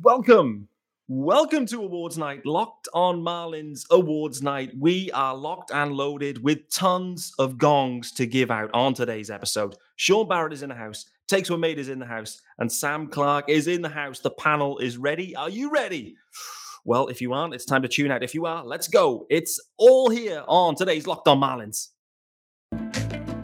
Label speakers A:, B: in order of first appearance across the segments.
A: Welcome. Welcome to Awards Night, Locked on Marlins Awards Night. We are locked and loaded with tons of gongs to give out on today's episode. Shaun Barrett is in the house, Takes Were Made is in the house, and Sam Clark is in the house. The panel is ready. Are you ready? Well, if you aren't, it's time to tune out. If you are, let's go. It's all here on today's Locked on Marlins.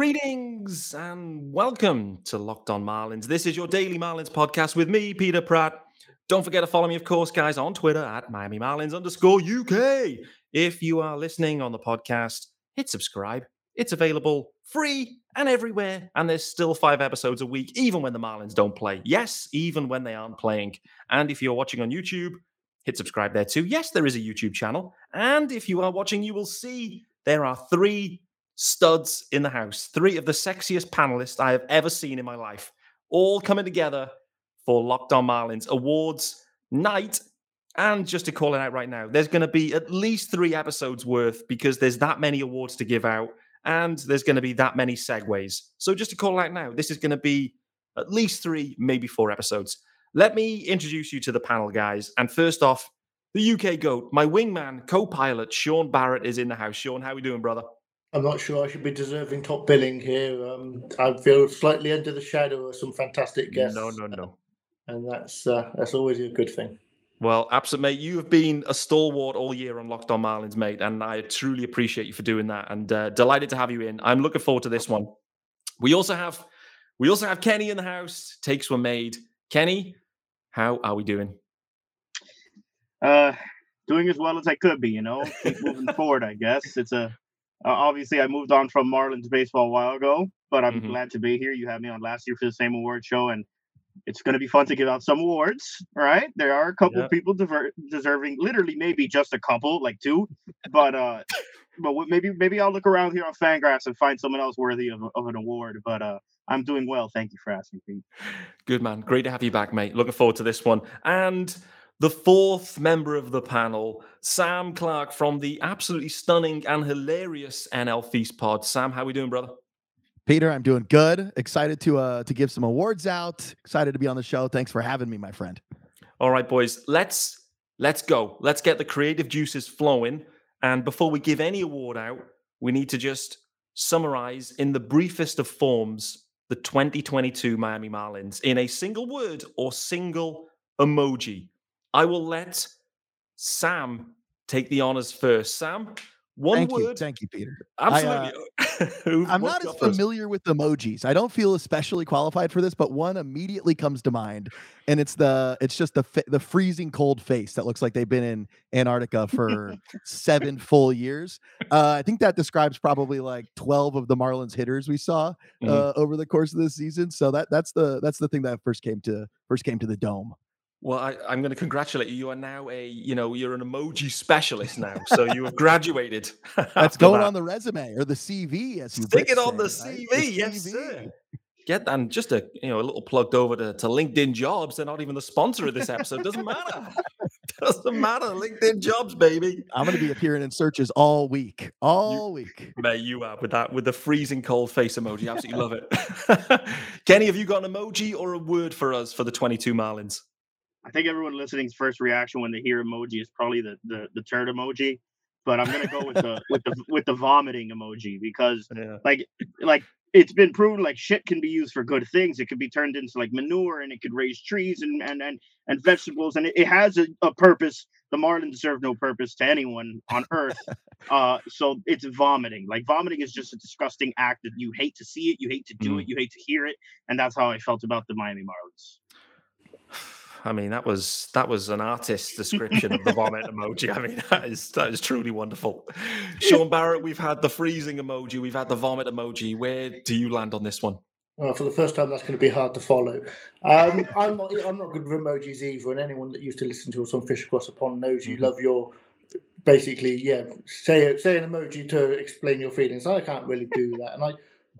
A: Greetings and welcome to Locked On Marlins. This is your daily Marlins podcast with me, Peter Pratt. Don't forget to follow me, of course, guys, on Twitter at Miami Marlins underscore UK. If you are listening on the podcast, hit subscribe. It's available free and everywhere. And there's still five episodes a week, even when the Marlins don't play. Yes, even when they aren't playing. And if you're watching on YouTube, hit subscribe there too. Yes, there is a YouTube channel. And if you are watching, you will see there are three studs in the house, three of the sexiest panelists I have ever seen in my life, all coming together for Locked On Marlins Awards night. And just to call it out right now, there's going to be at least three episodes worth because there's that many awards to give out and there's going to be that many segues. So just to call it out now, this is going to be at least three, maybe four episodes. Let me introduce you to the panel, guys. And first off, the UK GOAT, my wingman, co pilot, Shaun Barrett, is in the house. Shaun, how are we doing, brother?
B: I'm not sure I should be deserving top billing here. Um, I feel slightly under the shadow of some fantastic guests.
A: No, no, no.
B: And that's uh, that's always a good thing.
A: Well, absolutely, mate. You have been a stalwart all year on Locked On Marlins, mate, and I truly appreciate you for doing that. And uh, delighted to have you in. I'm looking forward to this one. We also have we also have Kenny in the house. Takes were made. Kenny, how are we doing?
C: Uh, doing as well as I could be. You know, keep moving forward. I guess it's a uh, obviously, I moved on from Marlins baseball a while ago, but I'm mm-hmm. glad to be here. You had me on last year for the same award show, and it's going to be fun to give out some awards. Right? There are a couple yep. people dever- deserving, literally maybe just a couple, like two, but uh, but maybe maybe I'll look around here on Fangraphs and find someone else worthy of, of an award. But uh, I'm doing well. Thank you for asking, Pete.
A: Good man. Great to have you back, mate. Looking forward to this one. And the fourth member of the panel, Sam Clark from the absolutely stunning and hilarious NL Feast pod. Sam, how are we doing, brother?
D: Peter, I'm doing good. Excited to uh to give some awards out. Excited to be on the show. Thanks for having me, my friend.
A: All right, boys. Let's let's go. Let's get the creative juices flowing. And before we give any award out, we need to just summarize in the briefest of forms the 2022 Miami Marlins in a single word or single emoji. I will let Sam take the honors first. Sam, one
D: thank
A: word.
D: You, thank you, Peter.
A: Absolutely.
D: I, uh, I'm not as familiar with emojis. I don't feel especially qualified for this, but one immediately comes to mind, and it's the it's just the the freezing cold face that looks like they've been in Antarctica for seven full years. Uh, I think that describes probably like 12 of the Marlins hitters we saw uh, mm-hmm. over the course of this season. So that that's the that's the thing that first came to first came to the dome.
A: Well, I, am going to congratulate you. You are now a, you know, you're an emoji specialist now. So you have graduated.
D: That's going that. on the resume or the CV, as
A: stick it on the CV. Right? The yes, CV. sir. Get and just a, you know, a little plugged over to, to LinkedIn Jobs. They're not even the sponsor of this episode. Doesn't matter. Doesn't matter. LinkedIn Jobs, baby.
D: I'm going to be appearing in searches all week, all you, week.
A: Mate, you are with that with the freezing cold face emoji. Absolutely love it. Kenny, have you got an emoji or a word for us for the 22 Marlins?
C: I think everyone listening's first reaction when they hear emoji is probably the the, the turd emoji. But I'm gonna go with the with the with the vomiting emoji because yeah. like like it's been proven like shit can be used for good things. It could be turned into like manure and it could raise trees and and and, and vegetables and it, it has a, a, purpose. The Marlins serve no purpose to anyone on earth. uh so it's vomiting. Like vomiting is just a disgusting act that you hate to see it, you hate to do mm. it, you hate to hear it. And that's how I felt about the Miami Marlins.
A: I mean, that was that was an artist's description of the vomit emoji. I mean, that is that is truly wonderful. Shaun Barrett, we've had the freezing emoji, we've had the vomit emoji. Where do you land on this one?
B: Well, for the first time, that's going to be hard to follow. Um, I'm not. I'm not good with emojis either. And anyone that used to listen to us on Fish Across the Pond knows you mm-hmm. love your basically, yeah, say say an emoji to explain your feelings. I can't really do that, and I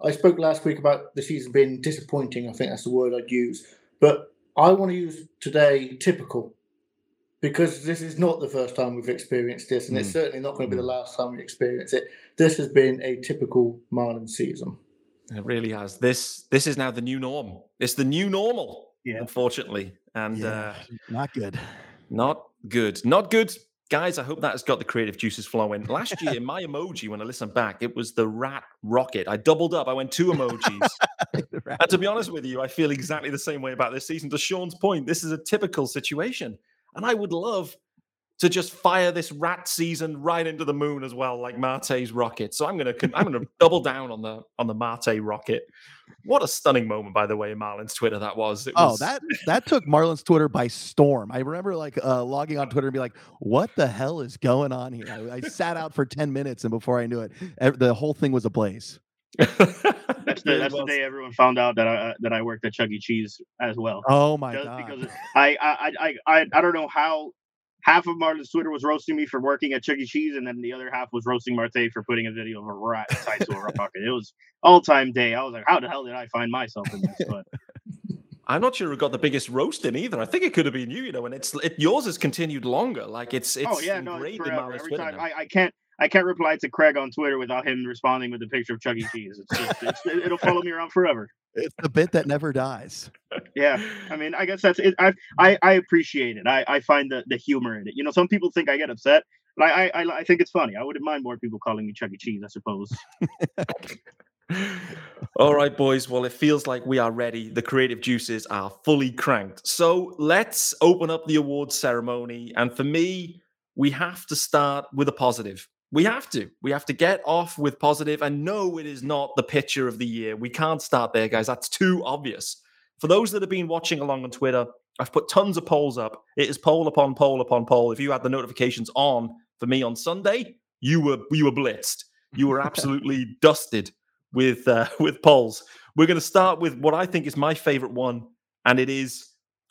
B: I spoke last week about the season being disappointing. I think that's the word I'd use, but I want to use today typical because this is not the first time we've experienced this, and mm. it's certainly not going to be the hmm. last time we experience it. This has been a typical Marlin season.
A: It really has. This this is now the new norm. It's the new normal, yeah. unfortunately, and yeah, uh,
D: not good.
A: Not good. Not good. Guys, I hope that has got the creative juices flowing. Last year, my emoji, when I listened back, it was the rat rocket. I doubled up. I went two emojis. and to be honest with you, I feel exactly the same way about this season. To Shaun's point, this is a typical situation. And I would love to just fire this rat season right into the moon as well, like Marte's rocket. So I'm gonna I'm gonna double down on the on the Marte rocket. What a stunning moment, by the way, Marlins Twitter that was.
D: It oh, that that took Marlins Twitter by storm. I remember like uh, logging on Twitter and be like, "What the hell is going on here?" I, I sat out for ten minutes, and before I knew it, the whole thing was ablaze.
C: that's the that's the day everyone found out that I that I worked at Chuck E. Cheese as well.
D: Oh my
C: Just
D: god!
C: Because I, I I I I don't know how half of Marlins Twitter was roasting me for working at Chuck E. Cheese, and then the other half was roasting Marte for putting a video of a rat tied to a rocket. It was all time day. I was like, how the hell did I find myself in this? But
A: I'm not sure who got the biggest roast in either. I think it could have been you, you know, and it's it, yours has continued longer. Like it's oh, it's oh yeah, no, it's forever. Every time
C: I, I can't I can't reply to Craig on Twitter without him responding with a picture of Chuck E. Cheese. It's just, it's, it'll follow me around forever.
D: It's the bit that never dies.
C: Yeah, I mean, I guess that's it. I I, I appreciate it. I, I find the, the humor in it. You know, some people think I get upset, but I, I I think it's funny. I wouldn't mind more people calling me Chuck E. Cheese. I suppose.
A: All right, boys. Well, it feels like we are ready. The creative juices are fully cranked. So let's open up the awards ceremony. And for me, we have to start with a positive. We have to. We have to get off with positive and no, it is not the pitcher of the year. We can't start there, guys. That's too obvious. For those that have been watching along on Twitter, I've put tons of polls up. It is poll upon poll upon poll. If you had the notifications on for me on Sunday, you were you were blitzed. You were absolutely dusted with uh, with polls. We're going to start with what I think is my favorite one, and it is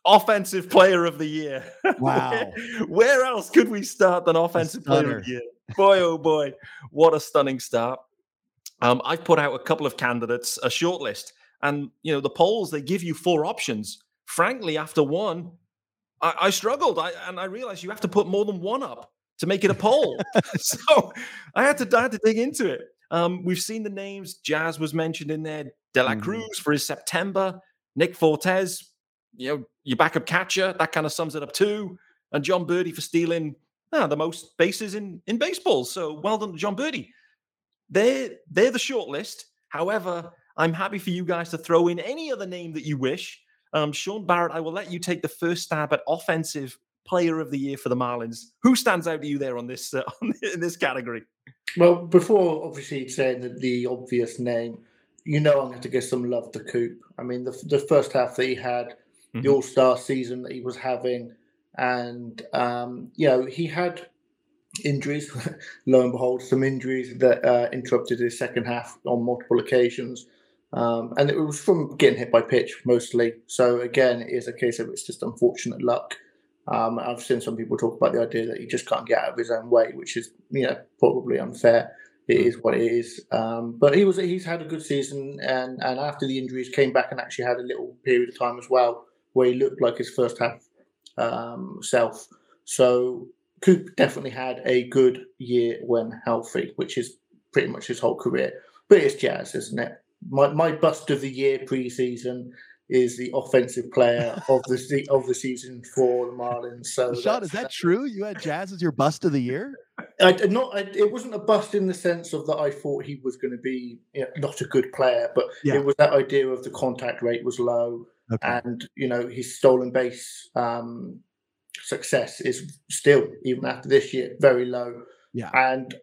A: offensive player of the year.
D: Wow.
A: where, where, else could we start than offensive player of the year? Boy, oh boy, what a stunning start. Um, I've put out a couple of candidates, a short list, and you know the polls they give you four options. Frankly, after one, I, I struggled, I, and I realized you have to put more than one up to make it a poll. so I had to I had to dig into it. Um, we've seen the names. Jazz was mentioned in there. De La mm. Cruz for his September. Nick Fortes, you know, your backup catcher. That kind of sums it up too. And Jon Berti for stealing ah, the most bases in in baseball. So well done, Jon Berti. They're they're the short list. However, I'm happy for you guys to throw in any other name that you wish. Um, Shaun Barrett, I will let you take the first stab at offensive player of the year for the Marlins. Who stands out to you there on this uh, on, in this category?
B: Well, before obviously saying the, the obvious name, you know I'm going to give some love to Coop. I mean, the the first half that he had, mm-hmm. the All Star season that he was having, and um, you know he had injuries. lo and behold, some injuries that uh, interrupted his second half on multiple occasions. Um, and it was from getting hit by pitch mostly. So again, it is a case of it's just unfortunate luck. Um, I've seen some people talk about the idea that he just can't get out of his own way, which is you know probably unfair. It is what it is. Um, but he was he's had a good season, and and after the injuries, came back and actually had a little period of time as well where he looked like his first half um, self. So Coop definitely had a good year when healthy, which is pretty much his whole career. But it's Jazz, isn't it? My my bust of the year preseason is the offensive player of the of the season for the Marlins. So,
D: Shaun, is that true? You had Jazz as your bust of the year?
B: I did not. I, it wasn't a bust in the sense of that I thought he was going to be you know, not a good player, but yeah. it was that idea of the contact rate was low, okay. and you know his stolen base um, success is still even after this year very low.
D: Yeah,
B: and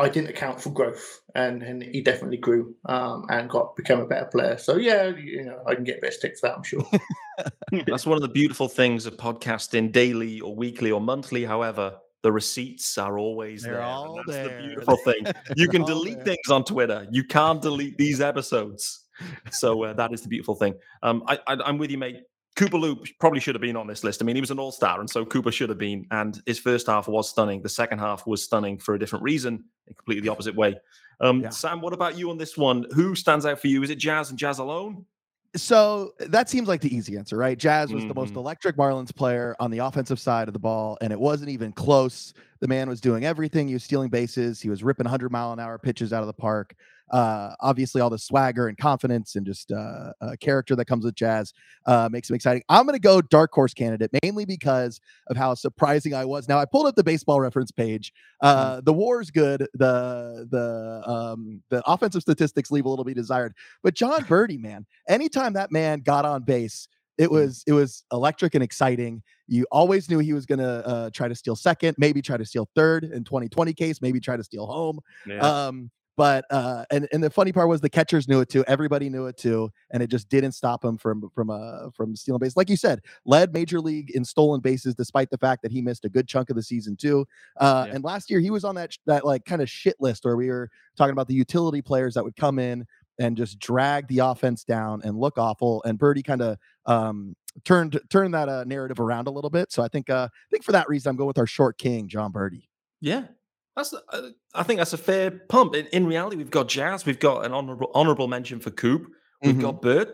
B: I didn't account for growth, and, and he definitely grew um, and got become a better player. So yeah, you know, I can get a bit of stick for that, I'm sure.
A: That's one of the beautiful things of podcasting, daily or weekly or monthly. However, the receipts are always
D: They're
A: there.
D: All
A: that's
D: there.
A: the beautiful thing. You can delete there. things on Twitter. You can't delete these episodes. So uh, that is the beautiful thing. Um, I, I, am with you, mate. Cooper Loop probably should have been on this list. I mean, he was an all star, and so Cooper should have been. And his first half was stunning. The second half was stunning for a different reason, in completely the opposite way. Um, yeah. Sam, what about you on this one? Who stands out for you? Is it Jazz and Jazz alone?
D: So that seems like the easy answer, right? Jazz was mm-hmm. the most mm-hmm. electric Marlins player on the offensive side of the ball, and it wasn't even close. The man was doing everything. He was stealing bases. He was ripping 100 mile an hour pitches out of the park uh, obviously all the swagger and confidence and just uh, uh, character that comes with jazz uh, makes him exciting. I'm going to go dark horse candidate mainly because of how surprising I was. Now I pulled up the baseball reference page. Mm-hmm. Uh, the WAR's good. The the um, the offensive statistics leave a little bit desired. But Jon Berti, man, anytime that man got on base, it mm-hmm. was it was electric and exciting. You always knew he was going to uh, try to steal second, maybe try to steal third in 2020 case, maybe try to steal home. Yeah. Um, but uh, and and the funny part was the catchers knew it too. Everybody knew it too, and it just didn't stop him from from uh from stealing bases. Like you said, led major league in stolen bases, despite the fact that he missed a good chunk of the season too. Uh, yeah. And last year he was on that that like kind of shit list where we were talking about the utility players that would come in and just drag the offense down and look awful. And Berti kind of um, turned turned that uh, narrative around a little bit. So I think uh, I think for that reason I'm going with our short king, Jon Berti.
A: Yeah, that's, uh, I think that's a fair pump. In, in, reality, we've got Jazz, we've got an honorable honorable mention for Coop, we've mm-hmm. got Bird.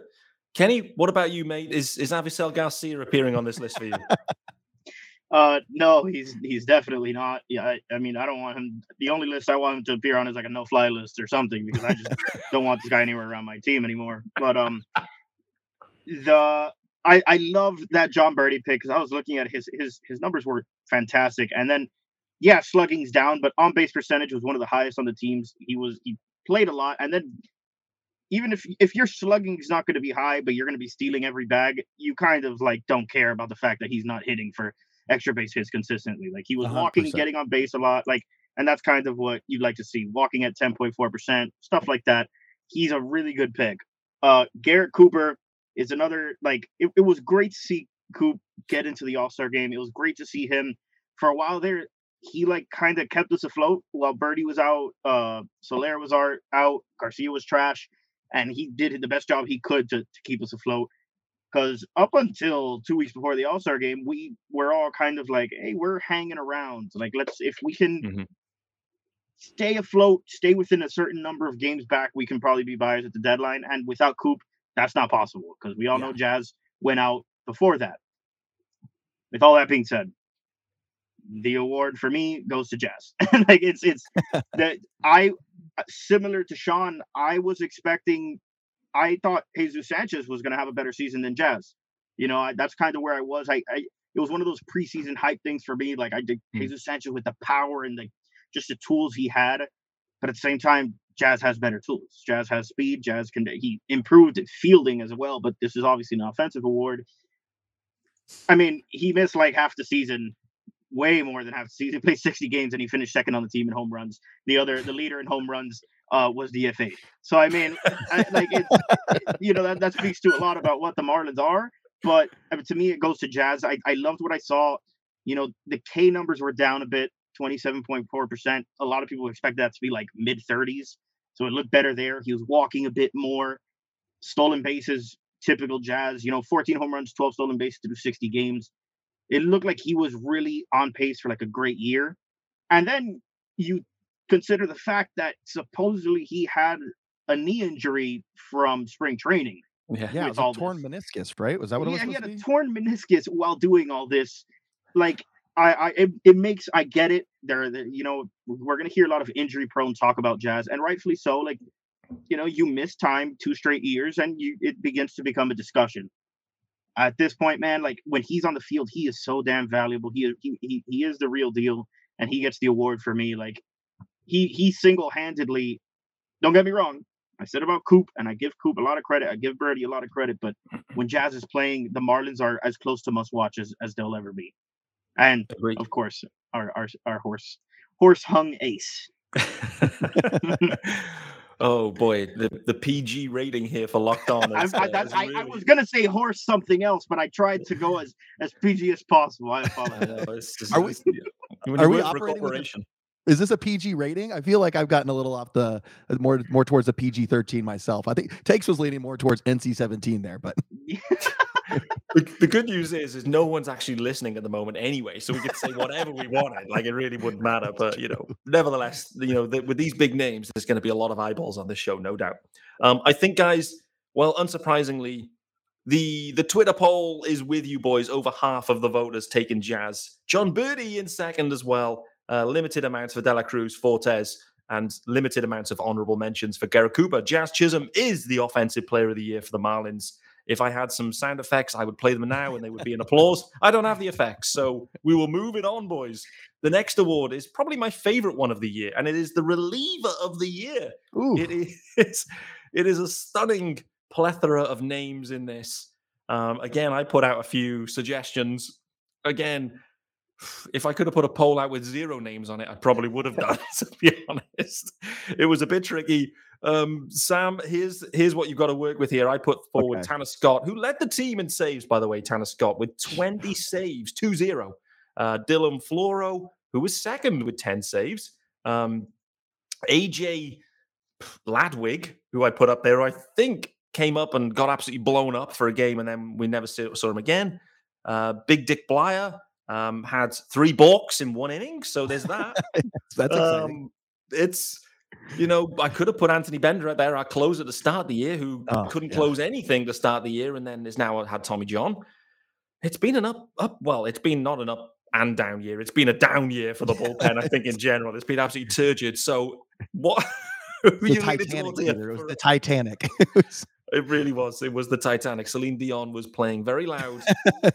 A: Kenny, what about you, mate? Is is Avisail Garcia appearing on this list for you?
C: uh, no, he's he's definitely not. Yeah, I, I, mean, I don't want him. The only list I want him to appear on is like a no fly list or something because I just don't want this guy anywhere around my team anymore. But um, the I I love that Jon Berti pick because I was looking at his his his numbers were fantastic, and then yeah, slugging's down, but on base percentage was one of the highest on the teams. He was he played a lot, and then even if if your slugging is not going to be high, but you're going to be stealing every bag, you kind of like don't care about the fact that he's not hitting for extra base hits consistently. Like he was 100%. walking, getting on base a lot, like, and that's kind of what you'd like to see. Walking at 10.4 percent, stuff like that. He's a really good pick. Uh, Garrett Cooper is another like it, it was great to see Coop get into the All Star game. It was great to see him for a while there he like kind of kept us afloat while Berti was out, uh, Soler was out, Garcia was trash, and he did the best job he could to, to keep us afloat. Because up until two weeks before the All Star game, we were all kind of like, "Hey, we're hanging around. Like, let's if we can mm-hmm. stay afloat, stay within a certain number of games back, we can probably be buyers at the deadline. And without Coop, that's not possible because we all yeah. know Jazz went out before that. With all that being said, the award for me goes to Jazz. like it's it's that I similar to Shaun, I was expecting I thought Jesus Sanchez was going to have a better season than Jazz. You know, I, that's kind of where I was. I, I, it was one of those preseason hype things for me. Like I did mm. Jesus Sanchez with the power and the just the tools he had, but at the same time, Jazz has better tools. Jazz has speed. Jazz can he improved at fielding as well. But this is obviously an offensive award. I mean, he missed like half the season way more than half the season. He played 60 games and he finished second on the team in home runs. The other, the leader in home runs uh, was DFA. So I mean, I, like it's you know that, that speaks to a lot about what the Marlins are. But I mean, to me, it goes to Jazz. I, I loved what I saw. You know, the K numbers were down a bit, 27.4%. A lot of people expect that to be like mid 30s. So it looked better there. He was walking a bit more. Stolen bases, typical Jazz. You know, 14 home runs, 12 stolen bases through 60 games it looked like he was really on pace for like a great year. And then you consider the fact that supposedly he had a knee injury from spring training.
D: Yeah, yeah it was a torn this. meniscus, right? Was that what
C: yeah,
D: it was?
C: Yeah, he had a torn meniscus while doing all this. Like, I, I, it, it makes, I get it. There, you know, we're gonna hear a lot of injury prone talk about Jazz, and rightfully so. Like, you know, you miss time two straight years, and you it begins to become a discussion at this point, man, like when he's on the field, he is so damn valuable. He he he, he is the real deal, and he gets the award for me. Like he he single handedly. Don't get me wrong. I said about Coop, and I give Coop a lot of credit. I give Berti a lot of credit. But when Jazz is playing, the Marlins are as close to must watch as, as they'll ever be. And Agreed. of course, our our our horse horse hung ace.
A: Oh boy, the, the PG rating here for Locked On. Is,
C: I, uh, I, really... I, was gonna say horse something else, but I tried to go as as PG as possible. I apologize.
D: are we, are we operating? Is this a PG rating? I feel like I've gotten a little off the uh, more more towards a PG thirteen myself. I think Takes was leaning more towards NC seventeen there, but
A: the, the, good news is, is no one's actually listening at the moment anyway, so we could say whatever we wanted. Like it really wouldn't matter. But you know, nevertheless, you know, the, with these big names, there's going to be a lot of eyeballs on this show, no doubt. Um, I think, guys. Well, unsurprisingly, the the Twitter poll is with you boys. Over half of the voters taking Jazz. Jon Berti in second as well. Uh, limited amounts for De La Cruz, Fortes, and limited amounts of honorable mentions for Garrett Cooper. Jazz Chisholm is the offensive player of the year for the Marlins. If I had some sound effects, I would play them now and they would be an applause. I don't have the effects. So we will move it on, boys. The next award is probably my favorite one of the year, and it is the reliever of the year. Ooh. It is it is a stunning plethora of names in this. Um, again, I put out a few suggestions. Again, if I could have put a poll out with zero names on it, I probably would have done. to be honest, it was a bit tricky. Um, Sam, here's here's what you've got to work with here. I put forward okay. Tanner Scott, who led the team in saves, by the way, Tanner Scott with 20 saves, 2-0. Uh, Dylan Floro, who was second with 10 saves. Um, AJ Ladwig, who I put up there, I think came up and got absolutely blown up for a game, and then we never saw him again. Uh, Big Dick Bleier um, had three balks in one inning, so there's that.
D: That's exciting. Um,
A: it's you know, I could have put Anthony Bender out there, our closer to start the year, who oh, couldn't yeah. close anything to start the year, and then is now had Tommy John. It's been an up, up. Well, it's been not an up and down year. It's been a down year for the bullpen. I think in general, it's been absolutely turgid. So what?
D: the Titanic. It was the Titanic.
A: it really was. It was the Titanic. Celine Dion was playing very loud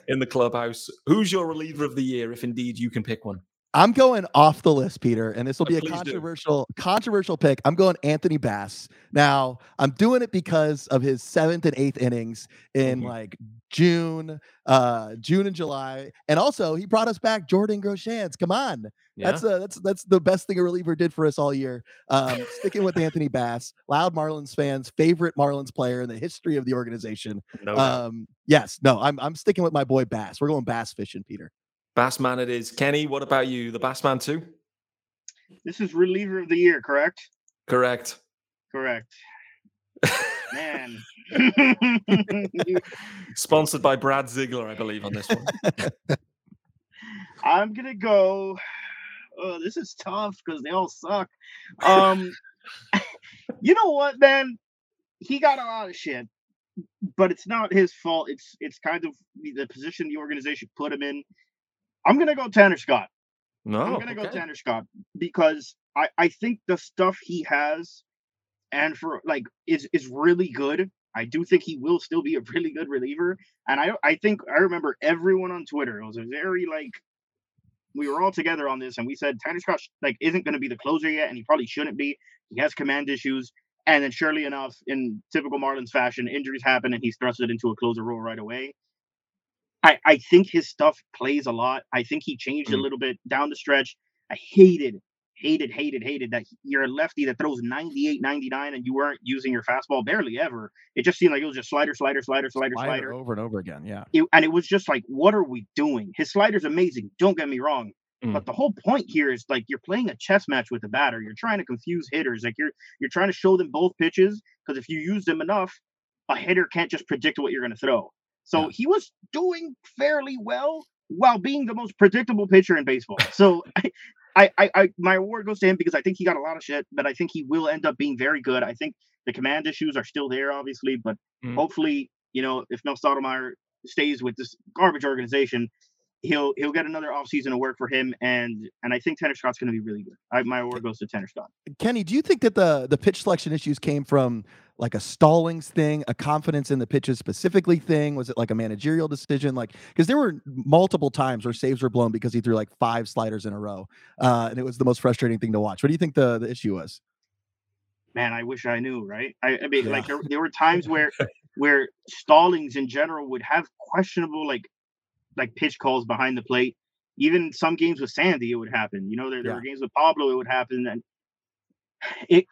A: in the clubhouse. Who's your reliever of the year, if indeed you can pick one?
D: I'm going off the list, Peter, and this will be a controversial do. controversial pick. I'm going Anthony Bass. Now, I'm doing it because of his seventh and eighth innings in mm-hmm. like June, uh, June and July, and also he brought us back Jordan Groshans. Come on, yeah. that's a, that's that's the best thing a reliever did for us all year. Um, sticking with Anthony Bass, loud Marlins fans' favorite Marlins player in the history of the organization. No um, yes, no, I'm I'm sticking with my boy Bass. We're going Bass fishing, Peter.
A: Bassman it is. Kenny, what about you? The Bassman too?
C: This is reliever of the year, correct?
A: Correct.
C: Correct. Man.
A: Sponsored by Brad Ziegler, I believe, on this one.
C: I'm gonna go. Oh, this is tough because they all suck. Um, you know what, man? He got a lot of shit, but it's not his fault. It's it's kind of the position the organization put him in. I'm gonna go Tanner Scott. No, I'm gonna okay. go Tanner Scott because I I think the stuff he has, and for like is is really good. I do think he will still be a really good reliever, and I I think I remember everyone on Twitter. It was a very like we were all together on this, and we said Tanner Scott like isn't going to be the closer yet, and he probably shouldn't be. He has command issues, and then surely enough, in typical Marlins fashion, injuries happen, and he's thrusted into a closer role right away. I, I think his stuff plays a lot. I think he changed mm. a little bit down the stretch. I hated, hated, hated, hated that you're a lefty that throws 98, 99 and you weren't using your fastball barely ever. It just seemed like it was just slider, slider, slider, slider, slider. slider.
D: Over and over again. Yeah.
C: It, and it was just like, what are we doing? His slider's amazing. Don't get me wrong. Mm. But the whole point here is like you're playing a chess match with the batter. You're trying to confuse hitters. Like you're you're trying to show them both pitches because if you use them enough, a hitter can't just predict what you're going to throw. So yeah. he was doing fairly well while being the most predictable pitcher in baseball. So I, I, I, my award goes to him because I think he got a lot of shit, but I think he will end up being very good. I think the command issues are still there, obviously, but mm. hopefully, you know, if Mel Stottlemyre stays with this garbage organization, he'll he'll get another offseason of work for him and and I think Tanner Scott's going to be really good. I, my award goes to Tanner Scott.
D: Kenny, do you think that the the pitch selection issues came from like a Stallings thing, a confidence in the pitches specifically thing? Was it like a managerial decision? Like because there were multiple times where saves were blown because he threw like five sliders in a row, uh, and it was the most frustrating thing to watch. What do you think the the issue was?
C: Man, I wish I knew. Right? I, I mean, yeah. like there, there were times where where Stallings in general would have questionable like like pitch calls behind the plate. Even some games with Sandy, it would happen. You know, there, there yeah. were games with Pablo, it would happen. And it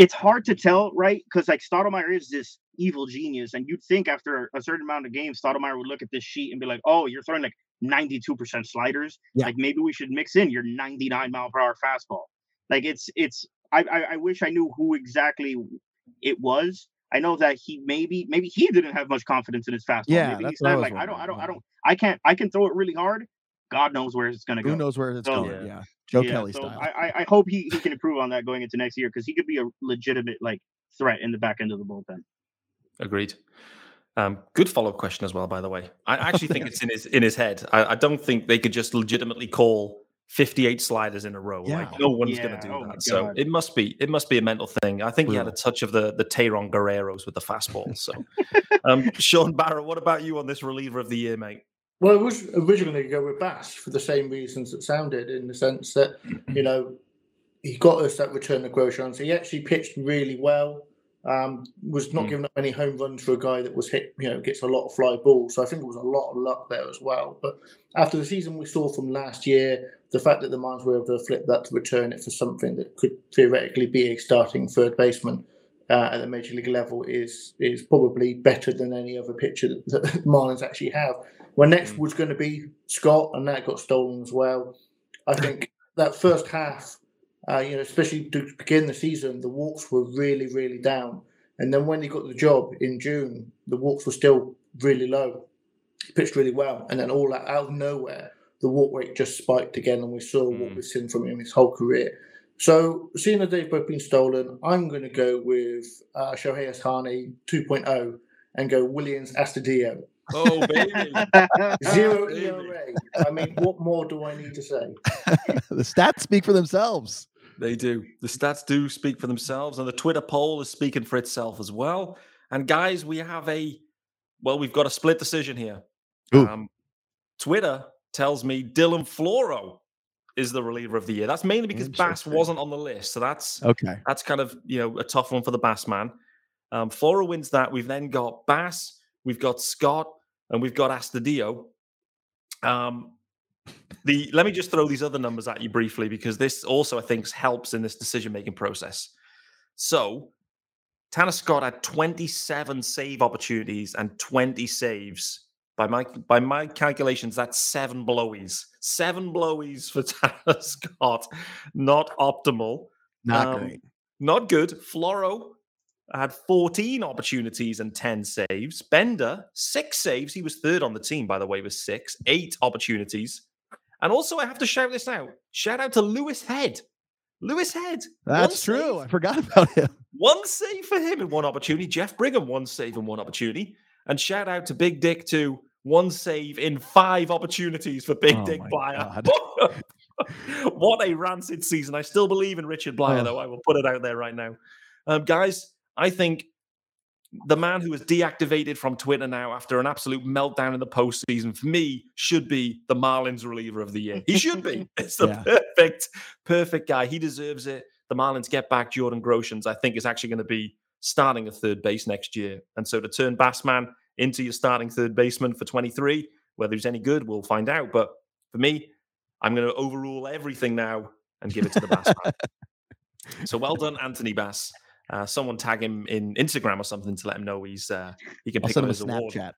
C: it's hard to tell, right? Because like Stottlemyre is this evil genius, and you'd think after a certain amount of games, Stottlemyre would look at this sheet and be like, "Oh, you're throwing like 92% sliders. Yeah. Like maybe we should mix in your 99 mile per hour fastball." Like it's it's I, I I wish I knew who exactly it was. I know that he maybe maybe he didn't have much confidence in his fastball.
D: Yeah,
C: maybe
D: that's
C: he said
D: what I
C: like I don't I don't I don't I can't I can throw it really hard. God knows where it's gonna go.
D: Who knows where it's
C: So-
D: going? Yeah, Joe
C: Yeah,
D: Kelly
C: so
D: style.
C: I, I I hope he, he can improve on that going into next year because he could be a legitimate like threat in the back end of the bullpen.
A: Agreed. Um, good follow up question as well, by the way. I actually think it's in his in his head. I, I don't think they could just legitimately call 58 sliders in a row.
D: Yeah.
A: Like no one's
C: Yeah,
A: going to do
C: oh
A: that. So it must be it must be a mental thing. I think he had a touch of the the Tayron Guerreros with the fastball. So, um, Shaun Barrett, what about you on this reliever of the year, mate?
B: Well, it was originally to go with Bass for the same reasons that sounded, in the sense that you know he got us that return of Groshans. He actually pitched really well. Um, was not
A: Mm.
B: giving up any home runs for a guy that was hit, you know, gets a lot of fly balls. So I think it was a lot of luck there as well. But after the season we saw from last year, the fact that the Mines were able to flip that to return it for something that could theoretically be a starting third baseman uh, at the major league level is is probably better than any other pitcher that, that Marlins actually have. Well, next
A: Mm.
B: was going to be Scott, and that got stolen as well. I think that first half, uh, you know, especially to begin the season, the walks were really, really down. And then when he got the job in June, the walks were still really low. He pitched really well, and then all out, out of nowhere, the walk rate just spiked again, and we saw what
A: Mm.
B: we've seen from him his whole career. So, seeing that they've both been stolen, I'm going to go with uh, Shohei Ohtani 2.0 and go Willians Astudillo.
A: Oh, baby.
B: Zero
A: baby.
B: ERA. I mean, what more do I need to say?
D: the stats speak for themselves.
A: They do. The stats do speak for themselves, and the Twitter poll is speaking for itself as well. And guys, we have a well, we've got a split decision here. Um, Twitter tells me Dylan Floro is the reliever of the year. That's mainly because Bass wasn't on the list, so that's
D: Okay.
A: that's kind of you know a tough one for the Bass man. Um, Floro wins that. We've then got Bass, we've got Scott, and we've got Astudillo. Um, the let me just throw these other numbers at you briefly because this also I think helps in this decision making process. So Tanner Scott had 27 save opportunities and 20 saves. By my by my calculations, that's seven blowies. Seven blowies for Tanner Scott. Not optimal.
D: Not
A: Um,
D: great.
A: Not good. Floro had 14 opportunities and 10 saves. Bender, six saves. He was third on the team, by the way, with six, eight opportunities. And also, I have to shout this out. Shout out to Louis Head. Louis Head.
D: That's true. I forgot about him.
A: One save for him in one opportunity. Jeff Brigham, one save in one opportunity. And shout out to Big Dick, too. One save in five opportunities for Big
D: Oh
A: Dick
D: Bleier.
A: What a rancid season. I still believe in Richard Bleier,
D: Oh.
A: though. I will put it out there right now. Um, guys, I think the man who was deactivated from Twitter now after an absolute meltdown in the postseason, for me, should be the Marlins reliever of the year. He should be. It's the
D: Yeah.
A: perfect, perfect guy. He deserves it. The Marlins get back Jordan Groshans, I think is actually going to be starting a third base next year. And so to turn Bassman into your starting third baseman for 23, whether he's any good, we'll find out. But for me, I'm going to overrule everything now and give it to the Bassman. so well done, Anthony Bass. Uh, someone tag him in Instagram or something to let him know he's uh, he can
D: I'll
A: pick up his award.
D: Snapchat.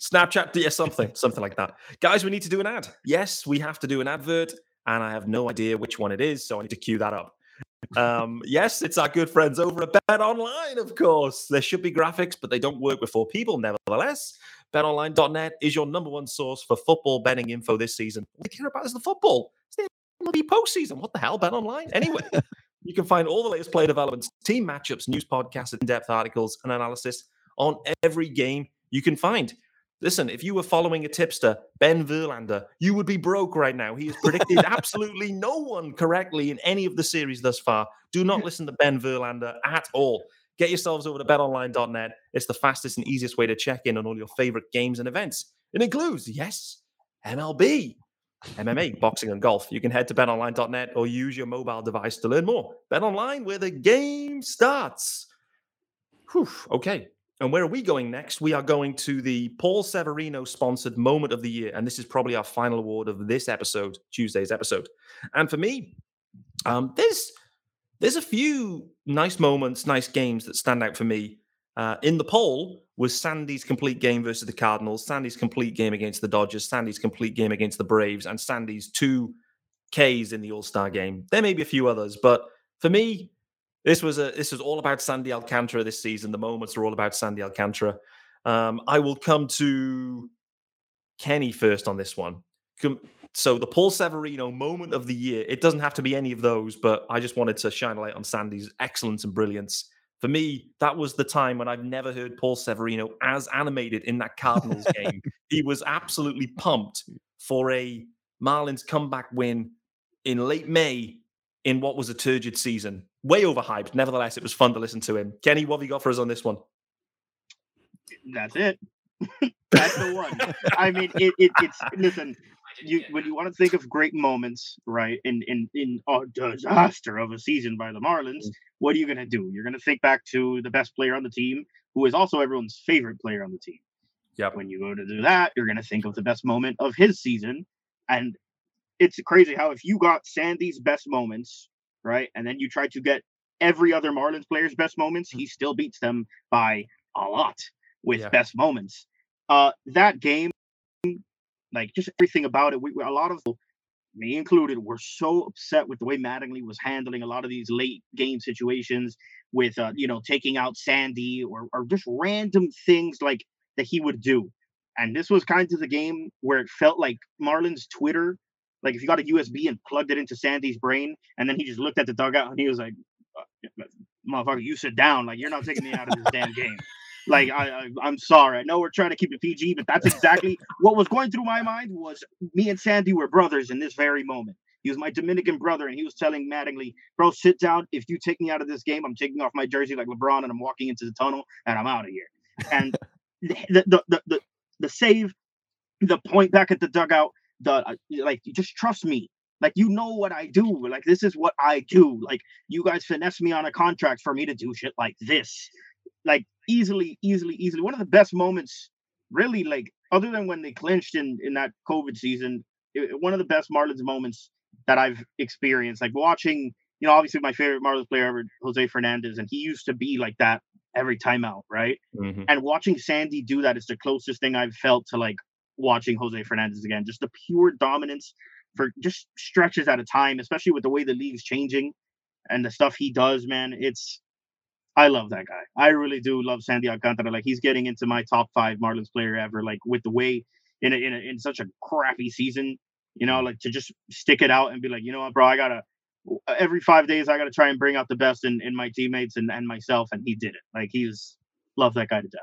A: Snapchat, yeah, something, something like that. Guys, we need to do an ad. Yes, we have to do an advert, and I have no idea which one it is, so I need to cue that up. Um, yes, it's our good friends over at Bet Online, of course. There should be graphics, but they don't work with four people. Nevertheless, betonline.net is your number one source for football betting info this season. All they care about is the football. It's the MLB postseason. What the hell, Bet Online? Anyway, you can find all the latest play developments, team matchups, news podcasts, in-depth articles, and analysis on every game you can find. Listen, if you were following a tipster, Ben Verlander, you would be broke right now. He has predicted absolutely no one correctly in any of the series thus far. Do not listen to Ben Verlander at all. Get yourselves over to betonline.net. It's the fastest and easiest way to check in on all your favorite games and events. It includes, yes, MLB, MMA, boxing, and golf. You can head to betonline.net or use your mobile device to learn more. BetOnline, where the game starts. Whew, okay. And where are we going next? We are going to the Paul Severino sponsored moment of the year. And this is probably our final award of this episode, Tuesday's episode. And for me, um, there's there's a few nice moments, nice games that stand out for me. Uh, in the poll was Sandy's complete game versus the Cardinals, Sandy's complete game against the Dodgers, Sandy's complete game against the Braves, and Sandy's two Ks in the All Star game. There may be a few others, but for me, This was a this was all about Sandy Alcantara this season. The moments are all about Sandy Alcantara. Um, I will come to Kenny first on this one. So the Paul Severino moment of the year. It doesn't have to be any of those, but I just wanted to shine a light on Sandy's excellence and brilliance. For me, that was the time when I've never heard Paul Severino as animated in that Cardinals game. He was absolutely pumped for a Marlins comeback win in late May in what was a turgid season. Way overhyped. Nevertheless, it was fun to listen to him. Kenny, what have you got for us on this one?
C: That's it. That's the one. I mean, it, it, it's listen. You when you want to think of great moments, right? In in in a disaster of a season by the Marlins, mm. What are you gonna do? You're gonna think back to the best player on the team, who is also everyone's favorite player on the team.
A: Yep.
C: When you go to do that, you're gonna think of the best moment of his season, and it's crazy how if you got Sandy's best moments, right, and then you try to get every other Marlins player's best moments, he still beats them by a lot with yeah. best moments. Uh, that game, like just everything about it, we, a lot of me included, were so upset with the way Mattingly was handling a lot of these late game situations with, uh, you know, taking out Sandy or, or just random things like that he would do. And this was kind of the game where it felt like Marlins Twitter, like if you got a USB and plugged it into Sandy's brain, and then he just looked at the dugout and he was like, uh, "Motherfucker, you sit down. Like you're not taking me out of this damn game." Like I, I am sorry. I know we're trying to keep it PG, but that's exactly what was going through my mind. Was me and Sandy were brothers in this very moment. He was my Dominican brother, and he was telling Mattingly, "Bro, sit down. If you take me out of this game, I'm taking off my jersey like LeBron, and I'm walking into the tunnel, and I'm out of here." And the, the the the the save, the point back at the dugout, the uh, like, just trust me. Like you know what I do. Like this is what I do. Like you guys finesse me on a contract for me to do shit like this like easily, easily, easily one of the best moments, really, like other than when they clinched in in that COVID season, it, one of the best Marlins moments that I've experienced. Like watching, you know, obviously my favorite Marlins player ever, Jose Fernandez, and he used to be like that every time out, right? Mm-hmm. And watching Sandy do that is the closest thing I've felt to like watching Jose Fernandez again. Just the pure dominance for just stretches at a time, especially with the way the league's changing and the stuff he does, man. It's I love that guy. I really do love Sandy Alcantara. Like he's getting into my top five Marlins player ever. Like with the way in a, in a, in such a crappy season, you know, like to just stick it out and be like, you know what, bro, I gotta every five days I gotta try and bring out the best in, in my teammates and, and myself, and he did it. Like he's love that guy to death.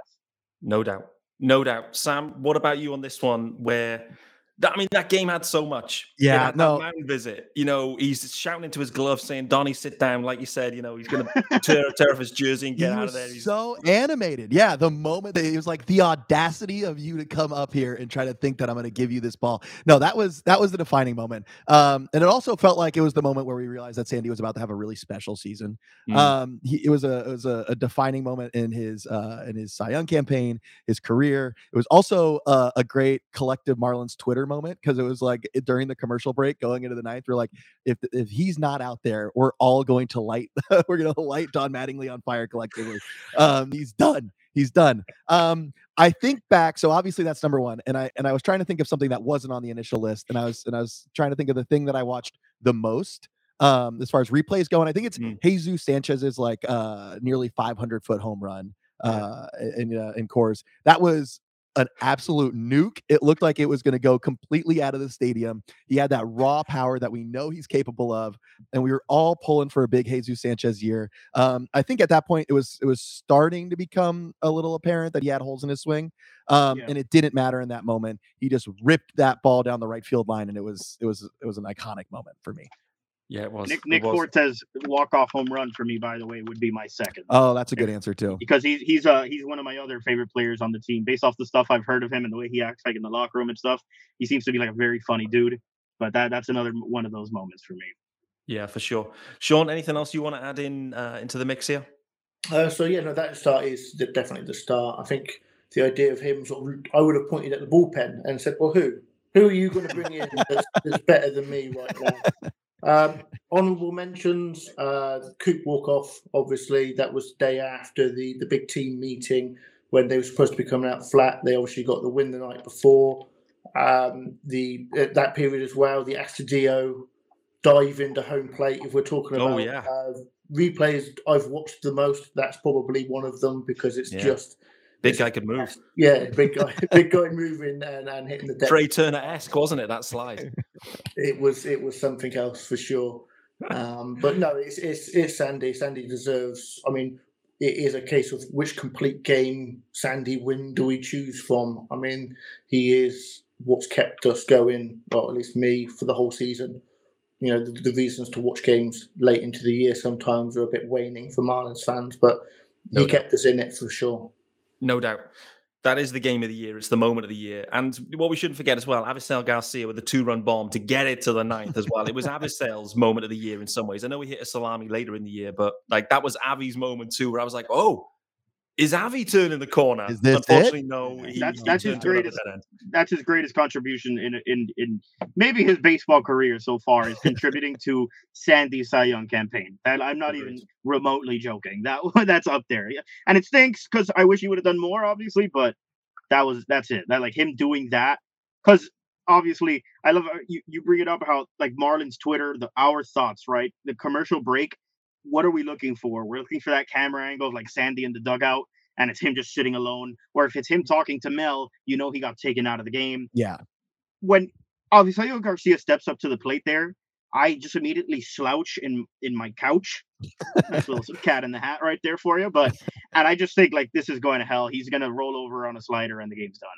A: No doubt. No doubt. Sam, what about you on this one where that, I mean, that game had so much.
D: Yeah, no
A: mound visit. You know, he's shouting into his glove, saying, "Donnie, sit down." Like you said, you know, he's going to tear, tear off his jersey and get
D: he
A: out of there.
D: He's so animated. Yeah, the moment that he was like the audacity of you to come up here and try to think that I'm going to give you this ball. No, that was that was the defining moment. Um, and it also felt like it was the moment where we realized that Sandy was about to have a really special season. Mm. Um, he, it was a it was a, a, defining moment in his uh in his Cy Young campaign, his career. It was also uh, a great collective Marlins Twitter moment because it was like during the commercial break going into the ninth, we're like, if if he's not out there, we're all going to light we're gonna light Don Mattingly on fire collectively. Um, he's done. He's done. Um, I think back, so obviously that's number one. And I and I was trying to think of something that wasn't on the initial list, and I was and I was trying to think of the thing that I watched the most um as far as replays go and i think it's mm. jesus sanchez's like uh nearly 500 foot home run uh in uh, in Coors. That was an absolute nuke. It looked like it was going to go completely out of the stadium. He had that raw power that we know he's capable of, and we were all pulling for a big Jesus Sanchez year. Um, I think at that point it was it was starting to become a little apparent that he had holes in his swing, um, yeah. and it didn't matter in that moment. He just ripped that ball down the right field line, and it was it was it was an iconic moment for me.
A: Yeah, it was.
C: Nick, Nick
A: was.
C: Fortes walk off home run for me, by the way, would be my second.
D: Oh, that's a good answer too.
C: Because he's he's uh he's one of my other favorite players on the team. Based off the stuff I've heard of him and the way he acts like in the locker room and stuff, he seems to be like a very funny dude. But that that's another one of those moments for me.
A: Yeah, for sure. Shaun, anything else you want to add in uh, into the mix here?
B: Uh, so yeah, no, that start is definitely the start. I think the idea of him sort of, I would have pointed at the bullpen and said, "Well, who? Who are you going to bring in that's, that's better than me right now?" Um, honourable mentions: uh, Coop walk off. Obviously, that was the day after the the big team meeting when they were supposed to be coming out flat. They obviously got the win the night before. Um, the that period as well, the Astudillo dive into home plate. If we're talking oh, about oh, yeah. uh, replays I've watched the most, that's probably one of them because it's yeah. just
A: big guy could move.
B: Yeah, big guy, big guy moving and, and hitting the deck.
A: Trea Turner esque, wasn't it? That slide.
B: it was. It was something else for sure. Um, but no, it's it's it's Sandy. Sandy deserves. I mean, it is a case of which complete game Sandy win do we choose from? I mean, he is what's kept us going, well, at least me, for the whole season. You know, the, the reasons to watch games late into the year sometimes are a bit waning for Marlins fans, but he doubt. kept us in it for sure.
A: No doubt that is the game of the year. It's the moment of the year. And what we shouldn't forget as well, Avisail Garcia with a two run bomb to get it to the ninth as well. It was Avisail's moment of the year in some ways. I know he hit a salami later in the year, but like that was Avi's moment too, where I was like, oh, is Avi turning the corner?
D: Is this Unfortunately,
A: it? no.
C: He, that's that's his greatest. That's his greatest contribution in in in maybe his baseball career so far is contributing to Sandy's Cy Young campaign. That I'm not even remotely joking. That that's up there. And it stinks because I wish he would have done more, obviously. But that was that's it. That like him doing that because obviously I love uh, you. You bring it up how like Marlins Twitter, the our thoughts, right? The commercial break what are we looking for? We're looking for that camera angle of like Sandy in the dugout, and it's him just sitting alone. Or if it's him talking to Mel, you know he got taken out of the game.
D: Yeah.
C: When Avisail Garcia steps up to the plate there, I just immediately slouch in in my couch. Nice little cat in the hat right there for you. But and I just think like this is going to hell. He's gonna roll over on a slider and the game's done.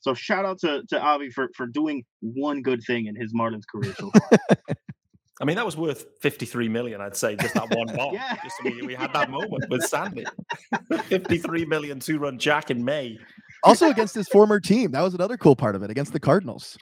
C: So shout out to, to Avi for, for doing one good thing in his Marlins career so far.
A: I mean, that was worth 53 million, I'd say, just that one bomb. yeah. Just we, we had that moment with Sandy. 53 million two run jack in May.
D: Also against his former team. That was another cool part of it against the Cardinals.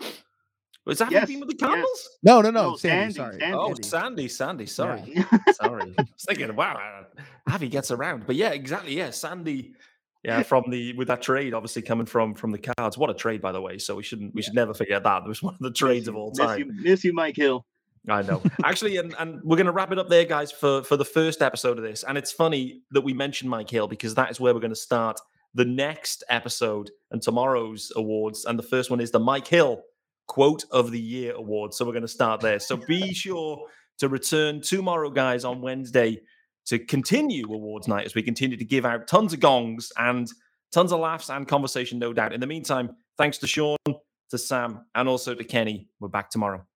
A: Was that yes. with the Cardinals? Yes.
D: No, no, no. no Sandy, Sandy, sorry.
A: Sandy. Oh, Sandy, Sandy. Sorry. Yeah. sorry. I was thinking, wow, Avi gets around. But yeah, exactly. Yeah, Sandy. Yeah, from the with that trade, obviously coming from from the cards. What a trade, by the way. So we shouldn't we yeah. should never forget that. It was one of the trades of all time.
C: Miss you, miss you Mike Hill.
A: I know. Actually, and, and we're going to wrap it up there, guys, for, for the first episode of this. And it's funny that we mentioned Mike Hill because that is where we're going to start the next episode and tomorrow's awards. And the first one is the Mike Hill Quote of the Year Award. So we're going to start there. So be sure to return tomorrow, guys, on Wednesday to continue awards night as we continue to give out tons of gongs and tons of laughs and conversation, no doubt. In the meantime, thanks to Shaun, to Sam, and also to Kenny. We're back tomorrow.